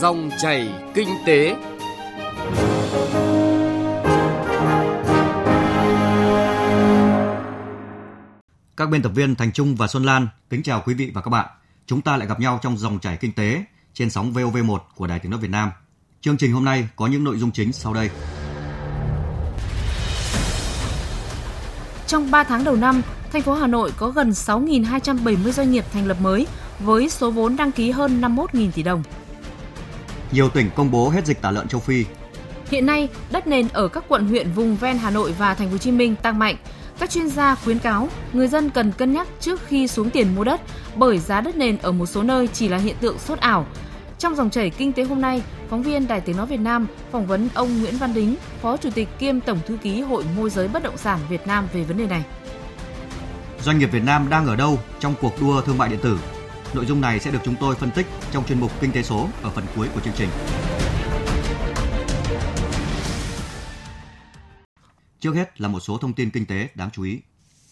Dòng chảy kinh tế. Các biên tập viên Thành Trung và Xuân Lan kính chào quý vị và các bạn. Chúng ta lại gặp nhau trong dòng chảy kinh tế trên sóng VOV1 của Đài Tiếng nói Việt Nam. Chương trình hôm nay có những nội dung chính sau đây. Trong 3 tháng đầu năm, thành phố Hà Nội có gần 6.270 doanh nghiệp thành lập mới với số vốn đăng ký hơn 51.000 tỷ đồng. Nhiều tỉnh công bố hết dịch tả lợn châu Phi. Hiện nay, đất nền ở các quận huyện vùng ven Hà Nội và Thành phố Hồ Chí Minh tăng mạnh. Các chuyên gia khuyến cáo người dân cần cân nhắc trước khi xuống tiền mua đất bởi giá đất nền ở một số nơi chỉ là hiện tượng sốt ảo. Trong dòng chảy kinh tế hôm nay, phóng viên Đài Tiếng nói Việt Nam phỏng vấn ông Nguyễn Văn Đính, Phó Chủ tịch kiêm Tổng thư ký Hội môi giới bất động sản Việt Nam về vấn đề này. Doanh nghiệp Việt Nam đang ở đâu trong cuộc đua thương mại điện tử? Nội dung này sẽ được chúng tôi phân tích trong chuyên mục Kinh tế số ở phần cuối của chương trình. Trước hết là một số thông tin kinh tế đáng chú ý.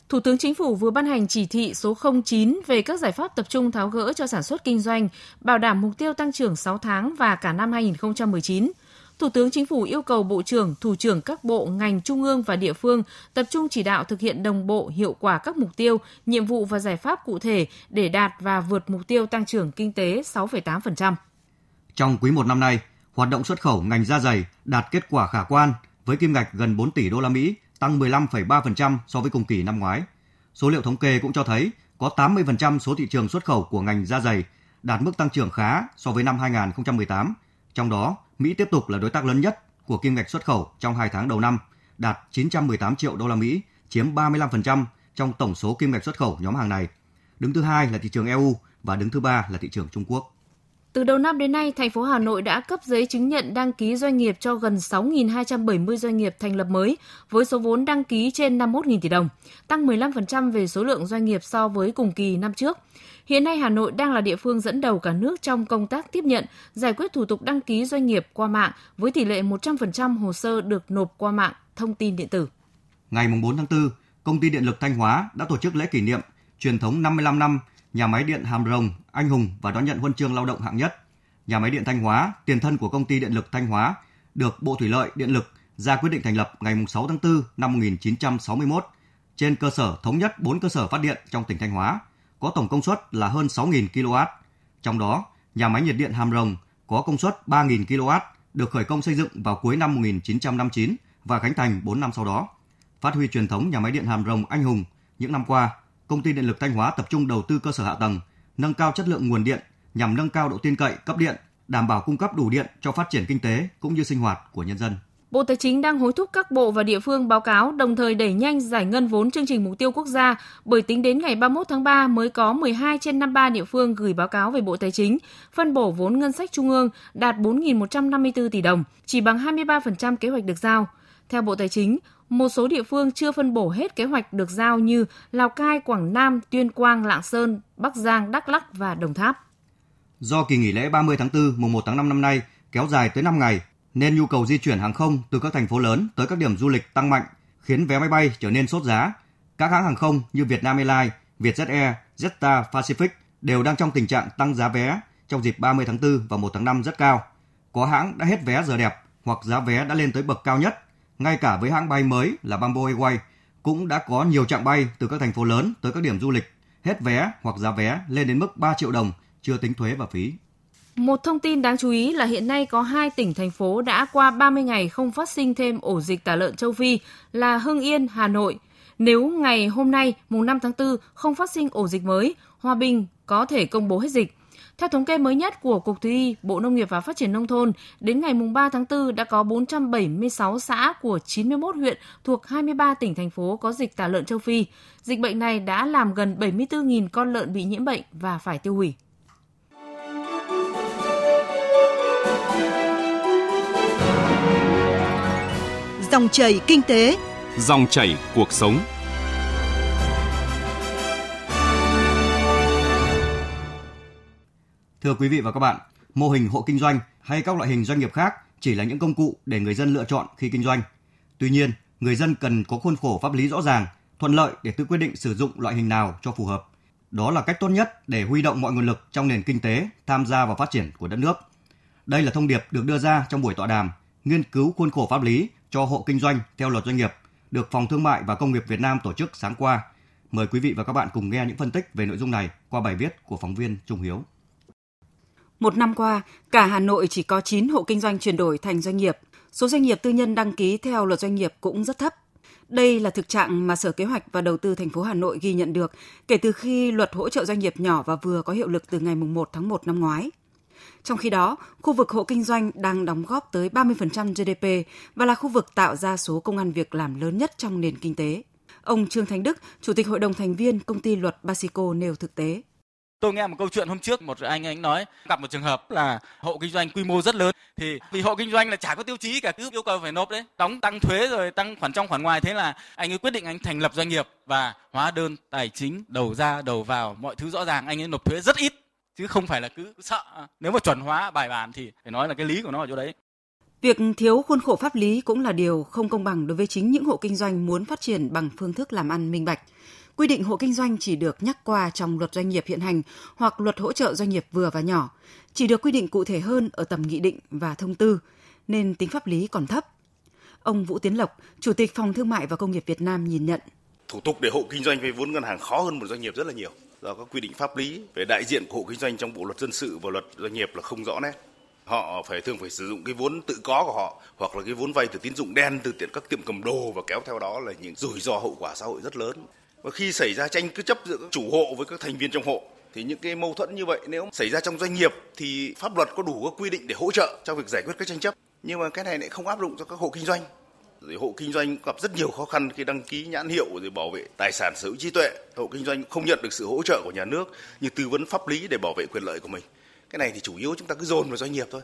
Thủ tướng Chính phủ vừa ban hành chỉ thị số 09 về các giải pháp tập trung tháo gỡ cho sản xuất kinh doanh, bảo đảm mục tiêu tăng trưởng 6 tháng và cả năm 2019. Thủ tướng Chính phủ yêu cầu Bộ trưởng, Thủ trưởng các bộ, ngành trung ương và địa phương tập trung chỉ đạo thực hiện đồng bộ hiệu quả các mục tiêu, nhiệm vụ và giải pháp cụ thể để đạt và vượt mục tiêu tăng trưởng kinh tế 6,8%. Trong quý 1 năm nay, hoạt động xuất khẩu ngành da giày đạt kết quả khả quan với kim ngạch gần 4 tỷ đô la Mỹ, tăng 15,3% so với cùng kỳ năm ngoái. Số liệu thống kê cũng cho thấy có 80% số thị trường xuất khẩu của ngành da giày đạt mức tăng trưởng khá so với năm 2018. Trong đó, Mỹ tiếp tục là đối tác lớn nhất của kim ngạch xuất khẩu trong 2 tháng đầu năm, đạt 918 triệu đô la Mỹ, chiếm 35% trong tổng số kim ngạch xuất khẩu nhóm hàng này. Đứng thứ hai là thị trường EU và đứng thứ ba là thị trường Trung Quốc. Từ đầu năm đến nay, thành phố Hà Nội đã cấp giấy chứng nhận đăng ký doanh nghiệp cho gần 6.270 doanh nghiệp thành lập mới với số vốn đăng ký trên 51.000 tỷ đồng, tăng 15% về số lượng doanh nghiệp so với cùng kỳ năm trước. Hiện nay Hà Nội đang là địa phương dẫn đầu cả nước trong công tác tiếp nhận, giải quyết thủ tục đăng ký doanh nghiệp qua mạng với tỷ lệ 100% hồ sơ được nộp qua mạng thông tin điện tử. Ngày 4 tháng 4, Công ty Điện lực Thanh Hóa đã tổ chức lễ kỷ niệm truyền thống 55 năm nhà máy điện Hàm Rồng, anh hùng và đón nhận huân chương lao động hạng nhất. Nhà máy điện Thanh Hóa, tiền thân của công ty điện lực Thanh Hóa, được Bộ Thủy lợi Điện lực ra quyết định thành lập ngày 6 tháng 4 năm 1961 trên cơ sở thống nhất 4 cơ sở phát điện trong tỉnh Thanh Hóa, có tổng công suất là hơn 6.000 kW. Trong đó, nhà máy nhiệt điện Hàm Rồng có công suất 3.000 kW, được khởi công xây dựng vào cuối năm 1959 và khánh thành 4 năm sau đó. Phát huy truyền thống nhà máy điện Hàm Rồng anh hùng, những năm qua, công ty điện lực Thanh Hóa tập trung đầu tư cơ sở hạ tầng, nâng cao chất lượng nguồn điện nhằm nâng cao độ tin cậy cấp điện, đảm bảo cung cấp đủ điện cho phát triển kinh tế cũng như sinh hoạt của nhân dân. Bộ Tài chính đang hối thúc các bộ và địa phương báo cáo đồng thời đẩy nhanh giải ngân vốn chương trình mục tiêu quốc gia bởi tính đến ngày 31 tháng 3 mới có 12 trên 53 địa phương gửi báo cáo về Bộ Tài chính, phân bổ vốn ngân sách trung ương đạt 4.154 tỷ đồng, chỉ bằng 23% kế hoạch được giao. Theo Bộ Tài chính, một số địa phương chưa phân bổ hết kế hoạch được giao như Lào Cai, Quảng Nam, Tuyên Quang, Lạng Sơn, Bắc Giang, Đắk Lắk và Đồng Tháp. Do kỳ nghỉ lễ 30 tháng 4 mùng 1 tháng 5 năm nay kéo dài tới 5 ngày nên nhu cầu di chuyển hàng không từ các thành phố lớn tới các điểm du lịch tăng mạnh, khiến vé máy bay trở nên sốt giá. Các hãng hàng không như Vietnam Airlines, Vietjet Air, Jetstar Pacific đều đang trong tình trạng tăng giá vé trong dịp 30 tháng 4 và 1 tháng 5 rất cao. Có hãng đã hết vé giờ đẹp hoặc giá vé đã lên tới bậc cao nhất ngay cả với hãng bay mới là Bamboo Airways cũng đã có nhiều chặng bay từ các thành phố lớn tới các điểm du lịch, hết vé hoặc giá vé lên đến mức 3 triệu đồng, chưa tính thuế và phí. Một thông tin đáng chú ý là hiện nay có hai tỉnh thành phố đã qua 30 ngày không phát sinh thêm ổ dịch tả lợn châu Phi là Hưng Yên, Hà Nội. Nếu ngày hôm nay, mùng 5 tháng 4, không phát sinh ổ dịch mới, Hòa Bình có thể công bố hết dịch. Theo thống kê mới nhất của Cục Thú y, Bộ Nông nghiệp và Phát triển Nông thôn, đến ngày 3 tháng 4 đã có 476 xã của 91 huyện thuộc 23 tỉnh, thành phố có dịch tả lợn châu Phi. Dịch bệnh này đã làm gần 74.000 con lợn bị nhiễm bệnh và phải tiêu hủy. Dòng chảy kinh tế, dòng chảy cuộc sống. Thưa quý vị và các bạn, mô hình hộ kinh doanh hay các loại hình doanh nghiệp khác chỉ là những công cụ để người dân lựa chọn khi kinh doanh. Tuy nhiên, người dân cần có khuôn khổ pháp lý rõ ràng, thuận lợi để tự quyết định sử dụng loại hình nào cho phù hợp. Đó là cách tốt nhất để huy động mọi nguồn lực trong nền kinh tế tham gia vào phát triển của đất nước. Đây là thông điệp được đưa ra trong buổi tọa đàm nghiên cứu khuôn khổ pháp lý cho hộ kinh doanh theo luật doanh nghiệp được Phòng Thương mại và Công nghiệp Việt Nam tổ chức sáng qua. Mời quý vị và các bạn cùng nghe những phân tích về nội dung này qua bài viết của phóng viên Trung Hiếu. Một năm qua, cả Hà Nội chỉ có 9 hộ kinh doanh chuyển đổi thành doanh nghiệp. Số doanh nghiệp tư nhân đăng ký theo luật doanh nghiệp cũng rất thấp. Đây là thực trạng mà Sở Kế hoạch và Đầu tư thành phố Hà Nội ghi nhận được kể từ khi luật hỗ trợ doanh nghiệp nhỏ và vừa có hiệu lực từ ngày 1 tháng 1 năm ngoái. Trong khi đó, khu vực hộ kinh doanh đang đóng góp tới 30% GDP và là khu vực tạo ra số công an việc làm lớn nhất trong nền kinh tế. Ông Trương Thành Đức, Chủ tịch Hội đồng thành viên công ty luật Basico nêu thực tế. Tôi nghe một câu chuyện hôm trước một anh anh nói, gặp một trường hợp là hộ kinh doanh quy mô rất lớn. Thì vì hộ kinh doanh là chả có tiêu chí cả, cứ yêu cầu phải nộp đấy. Đóng tăng thuế rồi tăng khoản trong khoản ngoài, thế là anh ấy quyết định anh thành lập doanh nghiệp và hóa đơn tài chính đầu ra đầu vào, mọi thứ rõ ràng. Anh ấy nộp thuế rất ít, chứ không phải là cứ sợ. Nếu mà chuẩn hóa bài bản thì phải nói là cái lý của nó ở chỗ đấy. Việc thiếu khuôn khổ pháp lý cũng là điều không công bằng đối với chính những hộ kinh doanh muốn phát triển bằng phương thức làm ăn minh bạch. Quy định hộ kinh doanh chỉ được nhắc qua trong luật doanh nghiệp hiện hành hoặc luật hỗ trợ doanh nghiệp vừa và nhỏ, chỉ được quy định cụ thể hơn ở tầm nghị định và thông tư, nên tính pháp lý còn thấp. Ông Vũ Tiến Lộc, Chủ tịch Phòng Thương mại và Công nghiệp Việt Nam nhìn nhận. Thủ tục để hộ kinh doanh vay vốn ngân hàng khó hơn một doanh nghiệp rất là nhiều do các quy định pháp lý về đại diện của hộ kinh doanh trong bộ luật dân sự và luật doanh nghiệp là không rõ nét họ phải thường phải sử dụng cái vốn tự có của họ hoặc là cái vốn vay từ tín dụng đen từ tiện các tiệm cầm đồ và kéo theo đó là những rủi ro hậu quả xã hội rất lớn và khi xảy ra tranh cứ chấp giữa chủ hộ với các thành viên trong hộ, thì những cái mâu thuẫn như vậy nếu xảy ra trong doanh nghiệp thì pháp luật có đủ các quy định để hỗ trợ cho việc giải quyết các tranh chấp. Nhưng mà cái này lại không áp dụng cho các hộ kinh doanh. Rồi hộ kinh doanh gặp rất nhiều khó khăn khi đăng ký nhãn hiệu rồi bảo vệ tài sản sở hữu trí tuệ. Hộ kinh doanh không nhận được sự hỗ trợ của nhà nước như tư vấn pháp lý để bảo vệ quyền lợi của mình. Cái này thì chủ yếu chúng ta cứ dồn vào doanh nghiệp thôi.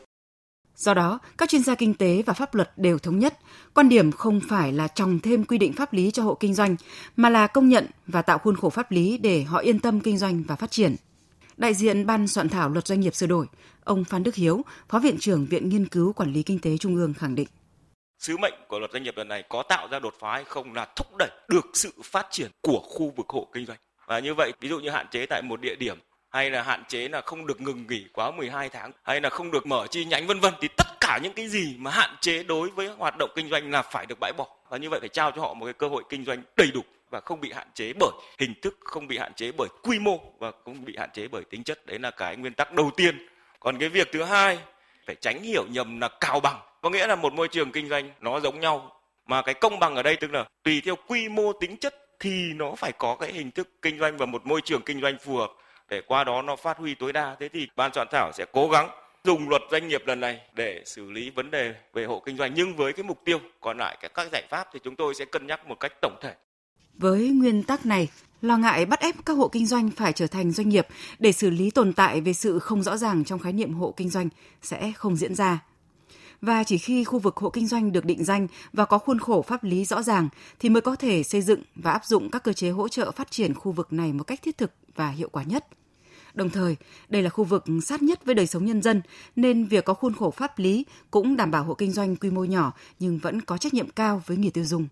Do đó, các chuyên gia kinh tế và pháp luật đều thống nhất, quan điểm không phải là trồng thêm quy định pháp lý cho hộ kinh doanh, mà là công nhận và tạo khuôn khổ pháp lý để họ yên tâm kinh doanh và phát triển. Đại diện Ban soạn thảo luật doanh nghiệp sửa đổi, ông Phan Đức Hiếu, Phó Viện trưởng Viện Nghiên cứu Quản lý Kinh tế Trung ương khẳng định. Sứ mệnh của luật doanh nghiệp lần này có tạo ra đột phá hay không là thúc đẩy được sự phát triển của khu vực hộ kinh doanh. Và như vậy, ví dụ như hạn chế tại một địa điểm hay là hạn chế là không được ngừng nghỉ quá 12 tháng, hay là không được mở chi nhánh, vân vân, thì tất cả những cái gì mà hạn chế đối với hoạt động kinh doanh là phải được bãi bỏ. Và như vậy phải trao cho họ một cái cơ hội kinh doanh đầy đủ và không bị hạn chế bởi hình thức, không bị hạn chế bởi quy mô và không bị hạn chế bởi tính chất. Đấy là cái nguyên tắc đầu tiên. Còn cái việc thứ hai, phải tránh hiểu nhầm là cào bằng. Có nghĩa là một môi trường kinh doanh nó giống nhau, mà cái công bằng ở đây tức là tùy theo quy mô tính chất thì nó phải có cái hình thức kinh doanh và một môi trường kinh doanh phù hợp để qua đó nó phát huy tối đa thế thì ban soạn thảo sẽ cố gắng dùng luật doanh nghiệp lần này để xử lý vấn đề về hộ kinh doanh nhưng với cái mục tiêu còn lại các giải pháp thì chúng tôi sẽ cân nhắc một cách tổng thể. Với nguyên tắc này, lo ngại bắt ép các hộ kinh doanh phải trở thành doanh nghiệp để xử lý tồn tại về sự không rõ ràng trong khái niệm hộ kinh doanh sẽ không diễn ra. Và chỉ khi khu vực hộ kinh doanh được định danh và có khuôn khổ pháp lý rõ ràng thì mới có thể xây dựng và áp dụng các cơ chế hỗ trợ phát triển khu vực này một cách thiết thực và hiệu quả nhất. Đồng thời, đây là khu vực sát nhất với đời sống nhân dân, nên việc có khuôn khổ pháp lý cũng đảm bảo hộ kinh doanh quy mô nhỏ nhưng vẫn có trách nhiệm cao với người tiêu dùng.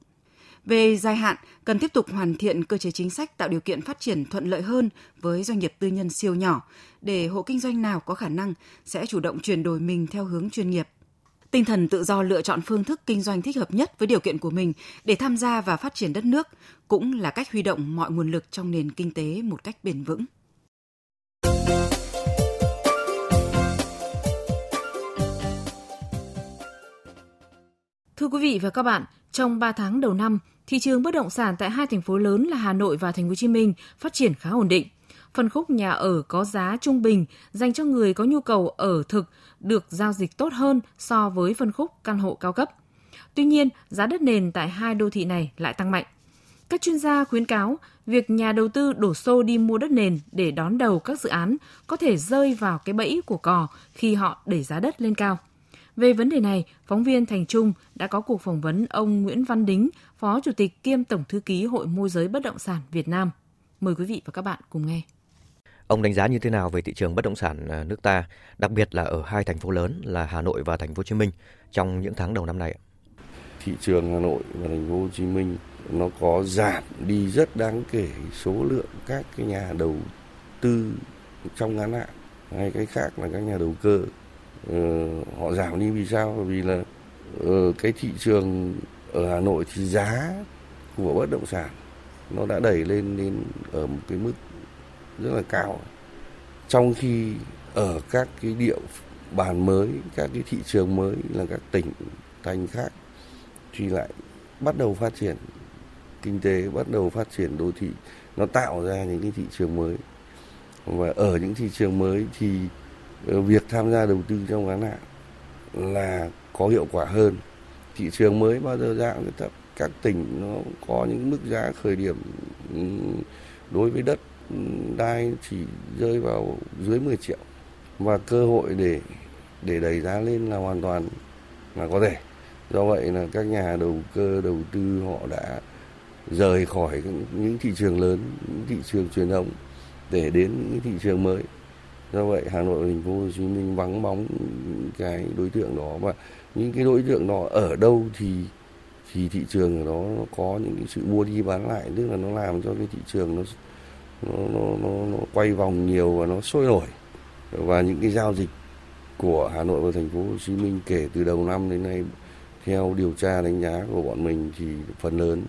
Về dài hạn, cần tiếp tục hoàn thiện cơ chế chính sách tạo điều kiện phát triển thuận lợi hơn với doanh nghiệp tư nhân siêu nhỏ, để hộ kinh doanh nào có khả năng sẽ chủ động chuyển đổi mình theo hướng chuyên nghiệp. Tinh thần tự do lựa chọn phương thức kinh doanh thích hợp nhất với điều kiện của mình để tham gia và phát triển đất nước cũng là cách huy động mọi nguồn lực trong nền kinh tế một cách bền vững. Thưa quý vị và các bạn, trong 3 tháng đầu năm, thị trường bất động sản tại hai thành phố lớn là Hà Nội và Thành phố Hồ Chí Minh phát triển khá ổn định. Phân khúc nhà ở có giá trung bình dành cho người có nhu cầu ở thực được giao dịch tốt hơn so với phân khúc căn hộ cao cấp. Tuy nhiên, giá đất nền tại hai đô thị này lại tăng mạnh. Các chuyên gia khuyến cáo việc nhà đầu tư đổ xô đi mua đất nền để đón đầu các dự án có thể rơi vào cái bẫy của cò khi họ đẩy giá đất lên cao. Về vấn đề này, phóng viên Thành Trung đã có cuộc phỏng vấn ông Nguyễn Văn Đính, Phó Chủ tịch kiêm Tổng Thư ký Hội Môi giới Bất động sản Việt Nam. Mời quý vị và các bạn cùng nghe. Ông đánh giá như thế nào về thị trường bất động sản à, nước ta, đặc biệt là ở hai thành phố lớn là Hà Nội và Thành phố Hồ Chí Minh trong những tháng đầu năm nay? Thị trường Hà Nội và Thành phố Hồ Chí Minh nó có giảm đi rất đáng kể số lượng các cái nhà đầu tư trong ngắn hạn. Hay cái khác là các nhà đầu cơ. Uh, họ giảm đi vì sao? Bởi vì là uh, cái thị trường ở Hà Nội thì giá của bất động sản nó đã đẩy lên lên ở một cái mức rất là cao. Trong khi ở các cái địa bàn mới, các cái thị trường mới là các tỉnh thành khác, thì lại bắt đầu phát triển, kinh tế bắt đầu phát triển, đô thị nó tạo ra những cái thị trường mới. Và ở những thị trường mới thì ờ, việc tham gia đầu tư trong ngắn hạn là có hiệu quả hơn. Thị trường mới bao giờ dạng thấp. Các tỉnh nó có những mức giá khởi điểm ừ, đối với đất đai chỉ rơi vào dưới 10 triệu. Và cơ hội để để đẩy giá lên là hoàn toàn là có thể. Do vậy là các nhà đầu cơ, đầu tư họ đã rời khỏi những thị trường lớn, những thị trường truyền thống để đến những thị trường mới. Do vậy hà nội và thành phố hồ chí minh vắng bóng cái đối tượng đó. Và những cái đối tượng đó ở đâu thì thì thị trường ở đó nó có những cái sự mua đi bán lại. Tức là nó làm cho cái thị trường nó nó nó, nó, nó quay vòng nhiều và nó sôi nổi và những cái giao dịch của Hà Nội và thành phố Hồ Chí Minh kể từ đầu năm đến nay theo điều tra đánh giá của bọn mình thì phần lớn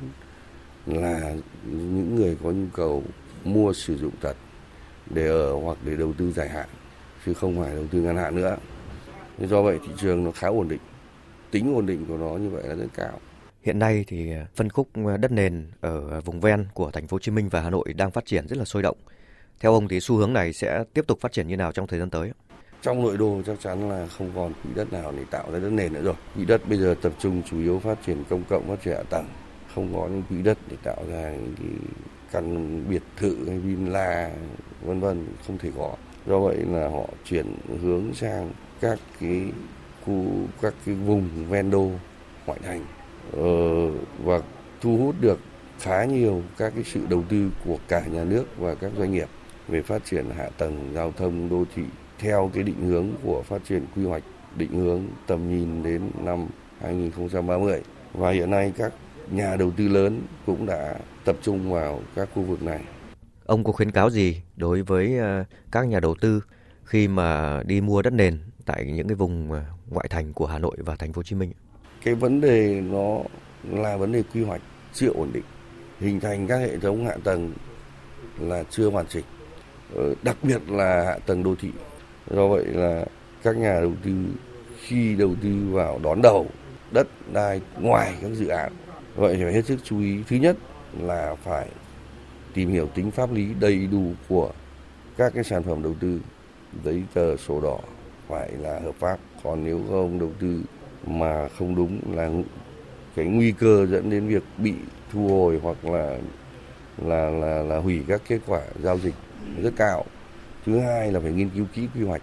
là những người có nhu cầu mua sử dụng thật để ở hoặc để đầu tư dài hạn chứ không phải đầu tư ngắn hạn nữa. Do vậy thị trường nó khá ổn định. Tính ổn định của nó như vậy là rất cao. Hiện nay thì à, phân khúc à, đất nền ở vùng ven của thành phố Hồ Chí Minh và Hà Nội đang phát triển rất là sôi động. Theo ông thì xu hướng này sẽ tiếp tục phát triển như nào trong thời gian tới? Trong nội đô chắc chắn là không còn quỹ đất nào để tạo ra đất nền nữa rồi. Quỹ đất bây giờ tập trung chủ yếu phát triển công cộng, phát triển hạ tầng, không có những quỹ đất để tạo ra những cái căn biệt thự hay villa vân vân không thể có. Do vậy là họ chuyển hướng sang các cái khu các cái vùng ven đô ngoại thành Ờ, và thu hút được khá nhiều các cái sự đầu tư của cả nhà nước và các doanh nghiệp về phát triển hạ tầng giao thông đô thị theo cái định hướng của phát triển quy hoạch, định hướng tầm nhìn đến năm 2030 và hiện nay các nhà đầu tư lớn cũng đã tập trung vào các khu vực này. Ông có khuyến cáo gì đối với ờ, các nhà đầu tư khi mà đi mua đất nền tại những cái vùng ờ, ngoại thành của Hà Nội và thành phố Hồ Chí Minh? Cái vấn đề nó là vấn đề quy hoạch chưa ổn định, hình thành các hệ thống hạ tầng là chưa hoàn chỉnh, ờ, đặc biệt là hạ tầng đô thị. Do vậy là các nhà đầu tư khi đầu tư vào đón đầu đất đai ngoài các dự án vậy phải hết sức chú ý. Thứ nhất là phải tìm hiểu tính pháp lý đầy đủ của các cái sản phẩm đầu tư. Giấy tờ sổ đỏ phải là hợp pháp. Còn nếu không đầu tư mà không đúng là cái nguy cơ dẫn đến việc bị thu hồi hoặc là là là là hủy các kết quả giao dịch rất cao. Thứ hai là phải nghiên cứu kỹ quy hoạch.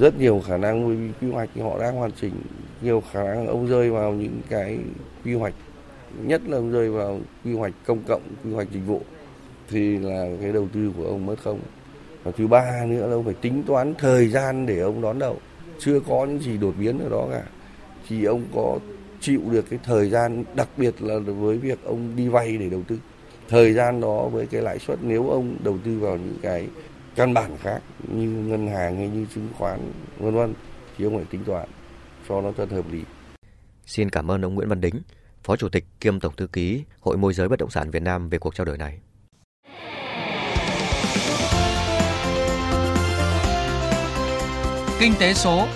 Rất nhiều khả năng quy hoạch họ đang hoàn chỉnh, nhiều khả năng ông rơi vào những cái quy hoạch, nhất là ông rơi vào quy hoạch công cộng, quy hoạch dịch vụ thì là cái đầu tư của ông mất không. Và thứ ba nữa là ông phải tính toán thời gian để ông đón đầu. Chưa có những gì đột biến ở đó cả thì ông có chịu được cái thời gian đặc biệt là với việc ông đi vay để đầu tư thời gian đó với cái lãi suất nếu ông đầu tư vào những cái căn bản khác như ngân hàng hay như chứng khoán vân vân thì ông phải tính toán cho nó thật hợp lý. Xin cảm ơn ông Nguyễn Văn Đính, Phó Chủ tịch kiêm Tổng thư ký Hội môi giới bất động sản Việt Nam về cuộc trao đổi này. Kinh tế số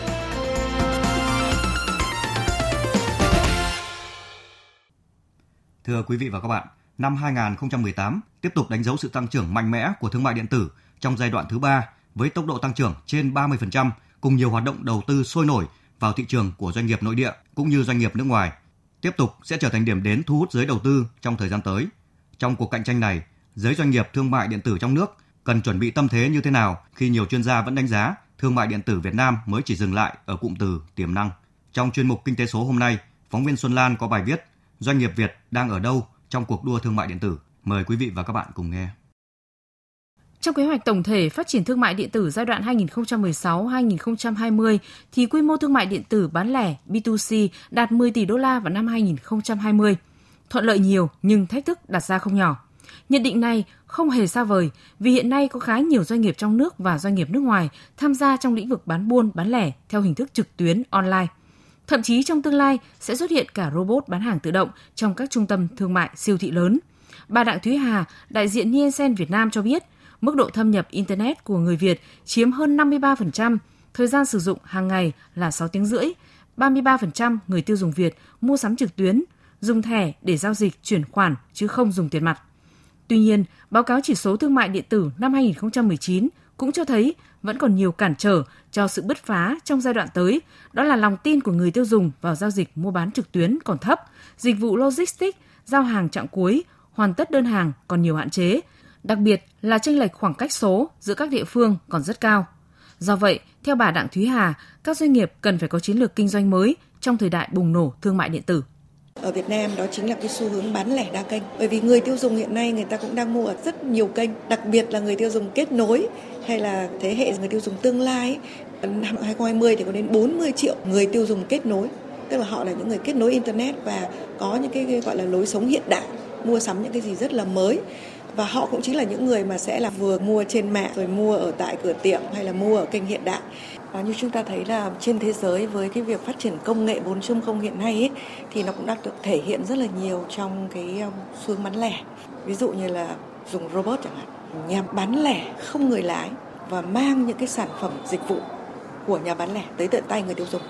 Thưa quý vị và các bạn, năm 2018 tiếp tục đánh dấu sự tăng trưởng mạnh mẽ của thương mại điện tử trong giai đoạn thứ ba với tốc độ tăng trưởng trên 30% cùng nhiều hoạt động đầu tư sôi nổi vào thị trường của doanh nghiệp nội địa cũng như doanh nghiệp nước ngoài. Tiếp tục sẽ trở thành điểm đến thu hút giới đầu tư trong thời gian tới. Trong cuộc cạnh tranh này, giới doanh nghiệp thương mại điện tử trong nước cần chuẩn bị tâm thế như thế nào khi nhiều chuyên gia vẫn đánh giá thương mại điện tử Việt Nam mới chỉ dừng lại ở cụm từ tiềm năng. Trong chuyên mục Kinh tế số hôm nay, phóng viên Xuân Lan có bài viết Doanh nghiệp Việt đang ở đâu trong cuộc đua thương mại điện tử. Mời quý vị và các bạn cùng nghe. Trong kế hoạch tổng thể phát triển thương mại điện tử giai đoạn 2016-2020 thì quy mô thương mại điện tử bán lẻ B2C đạt 10 tỷ đô la vào năm 2020. Thuận lợi nhiều nhưng thách thức đặt ra không nhỏ. Nhận định này không hề xa vời vì hiện nay có khá nhiều doanh nghiệp trong nước và doanh nghiệp nước ngoài tham gia trong lĩnh vực bán buôn, bán lẻ theo hình thức trực tuyến online. Thậm chí trong tương lai sẽ xuất hiện cả robot bán hàng tự động trong các trung tâm thương mại siêu thị lớn. Bà Đặng Thúy Hà, đại diện Nielsen Việt Nam cho biết, mức độ thâm nhập Internet của người Việt chiếm hơn 53%, thời gian sử dụng hàng ngày là 6 tiếng rưỡi, 33% người tiêu dùng Việt mua sắm trực tuyến, dùng thẻ để giao dịch chuyển khoản chứ không dùng tiền mặt. Tuy nhiên, báo cáo chỉ số thương mại điện tử năm 2019 cũng cho thấy vẫn còn nhiều cản trở cho sự bứt phá trong giai đoạn tới, đó là lòng tin của người tiêu dùng vào giao dịch mua bán trực tuyến còn thấp, dịch vụ logistics, giao hàng trạng cuối, hoàn tất đơn hàng còn nhiều hạn chế, đặc biệt là chênh lệch khoảng cách số giữa các địa phương còn rất cao. Do vậy, theo bà Đặng Thúy Hà, các doanh nghiệp cần phải có chiến lược kinh doanh mới trong thời đại bùng nổ thương mại điện tử. Ở Việt Nam đó chính là cái xu hướng bán lẻ đa kênh. Bởi vì người tiêu dùng hiện nay người ta cũng đang mua ở rất nhiều kênh, đặc biệt là người tiêu dùng kết nối hay là thế hệ người tiêu dùng tương lai. Năm 2020 thì có đến 40 triệu người tiêu dùng kết nối, tức là họ là những người kết nối internet và có những cái gọi là lối sống hiện đại, mua sắm những cái gì rất là mới. Và họ cũng chính là những người mà sẽ là vừa mua trên mạng rồi mua ở tại cửa tiệm hay là mua ở kênh hiện đại. Và như chúng ta thấy là trên thế giới với cái việc phát triển công nghệ 4.0 hiện nay ấy, thì nó cũng đã được thể hiện rất là nhiều trong cái um, xu hướng bán lẻ. Ví dụ như là dùng robot chẳng hạn nhà bán lẻ không người lái và mang những cái sản phẩm dịch vụ của nhà bán lẻ tới tận tay người tiêu dùng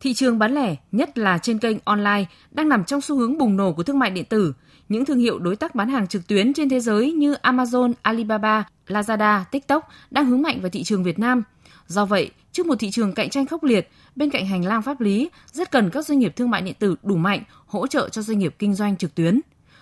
Thị trường bán lẻ, nhất là trên kênh online, đang nằm trong xu hướng bùng nổ của thương mại điện tử. Những thương hiệu đối tác bán hàng trực tuyến trên thế giới như Amazon, Alibaba, Lazada, TikTok đang hướng mạnh vào thị trường Việt Nam. Do vậy, trước một thị trường cạnh tranh khốc liệt, bên cạnh hành lang pháp lý, rất cần các doanh nghiệp thương mại điện tử đủ mạnh hỗ trợ cho doanh nghiệp kinh doanh trực tuyến.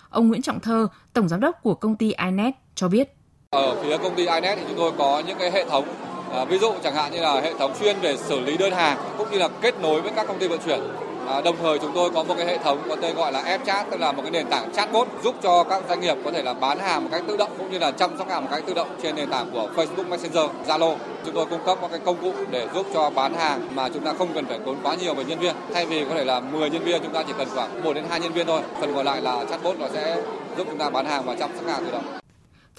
Ông Nguyễn Trọng Thơ, tổng giám đốc của công ty iNet cho biết. Ở phía công ty iNet thì chúng tôi có những cái hệ thống À, ví dụ chẳng hạn như là hệ thống chuyên về xử lý đơn hàng cũng như là kết nối với các công ty vận chuyển. À, đồng thời chúng tôi có một cái hệ thống có tên gọi là F-chat tức là một cái nền tảng chatbot giúp cho các doanh nghiệp có thể là bán hàng một cách tự động cũng như là chăm sóc hàng một cách tự động trên nền tảng của Facebook Messenger, Zalo. Chúng tôi cung cấp một cái công cụ để giúp cho bán hàng mà chúng ta không cần phải tốn quá nhiều về nhân viên. Thay vì có thể là 10 nhân viên chúng ta chỉ cần khoảng 1 đến 2 nhân viên thôi. Phần còn lại là chatbot nó sẽ giúp chúng ta bán hàng và chăm sóc hàng tự động.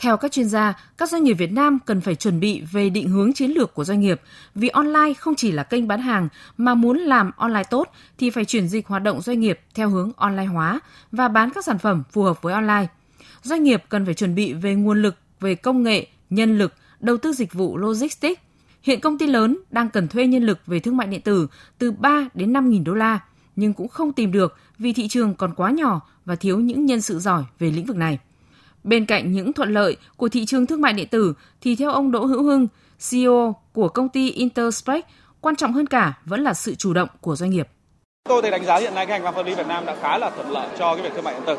Theo các chuyên gia, các doanh nghiệp Việt Nam cần phải chuẩn bị về định hướng chiến lược của doanh nghiệp, vì online không chỉ là kênh bán hàng mà muốn làm online tốt thì phải chuyển dịch hoạt động doanh nghiệp theo hướng online hóa và bán các sản phẩm phù hợp với online. Doanh nghiệp cần phải chuẩn bị về nguồn lực, về công nghệ, nhân lực, đầu tư dịch vụ logistics. Hiện công ty lớn đang cần thuê nhân lực về thương mại điện tử từ 3 đến 5 nghìn đô la, nhưng cũng không tìm được vì thị trường còn quá nhỏ và thiếu những nhân sự giỏi về lĩnh vực này. Bên cạnh những thuận lợi của thị trường thương mại điện tử thì theo ông Đỗ Hữu Hưng, CEO của công ty Interspec, quan trọng hơn cả vẫn là sự chủ động của doanh nghiệp. Tôi thấy đánh giá hiện nay cái hành lang pháp lý Việt Nam đã khá là thuận lợi cho cái việc thương mại điện tử.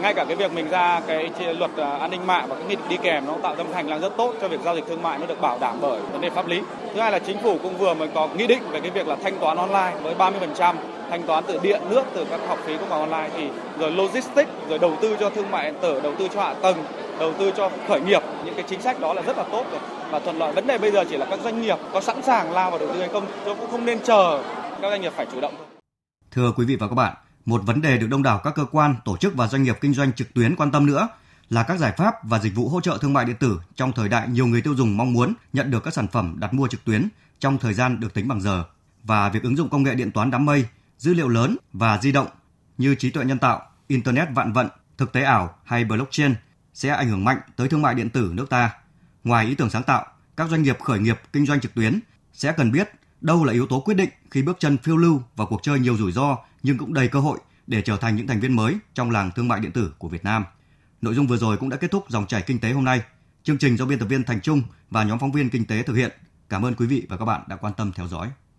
Ngay cả cái việc mình ra cái luật à, an ninh mạng và cái nghị định đi kèm nó tạo ra một hành lang rất tốt cho việc giao dịch thương mại nó được bảo đảm bởi vấn đề pháp lý. Thứ hai là chính phủ cũng vừa mới có nghị định về cái việc là thanh toán online với 30% thanh toán từ điện, nước, từ các học phí cũng bằng online thì rồi logistics, rồi đầu tư cho thương mại điện tử, đầu tư cho hạ tầng, đầu tư cho khởi nghiệp. Những cái chính sách đó là rất là tốt rồi. Và thuận lợi, vấn đề bây giờ chỉ là các doanh nghiệp có sẵn sàng lao vào đầu tư hay không, chứ cũng không nên chờ các doanh nghiệp phải chủ động thôi. Thưa quý vị và các bạn, một vấn đề được đông đảo các cơ quan, tổ chức và doanh nghiệp kinh doanh trực tuyến quan tâm nữa là các giải pháp và dịch vụ hỗ trợ thương mại điện tử trong thời đại nhiều người tiêu dùng mong muốn nhận được các sản phẩm đặt mua trực tuyến trong thời gian được tính bằng giờ. Và việc ứng dụng công nghệ điện toán đám mây dữ liệu lớn và di động như trí tuệ nhân tạo, internet vạn vận, thực tế ảo hay blockchain sẽ ảnh hưởng mạnh tới thương mại điện tử nước ta. Ngoài ý tưởng sáng tạo, các doanh nghiệp khởi nghiệp kinh doanh trực tuyến sẽ cần biết đâu là yếu tố quyết định khi bước chân phiêu lưu vào cuộc chơi nhiều rủi ro nhưng cũng đầy cơ hội để trở thành những thành viên mới trong làng thương mại điện tử của Việt Nam. Nội dung vừa rồi cũng đã kết thúc dòng chảy kinh tế hôm nay. Chương trình do biên tập viên Thành Trung và nhóm phóng viên kinh tế thực hiện. Cảm ơn quý vị và các bạn đã quan tâm theo dõi.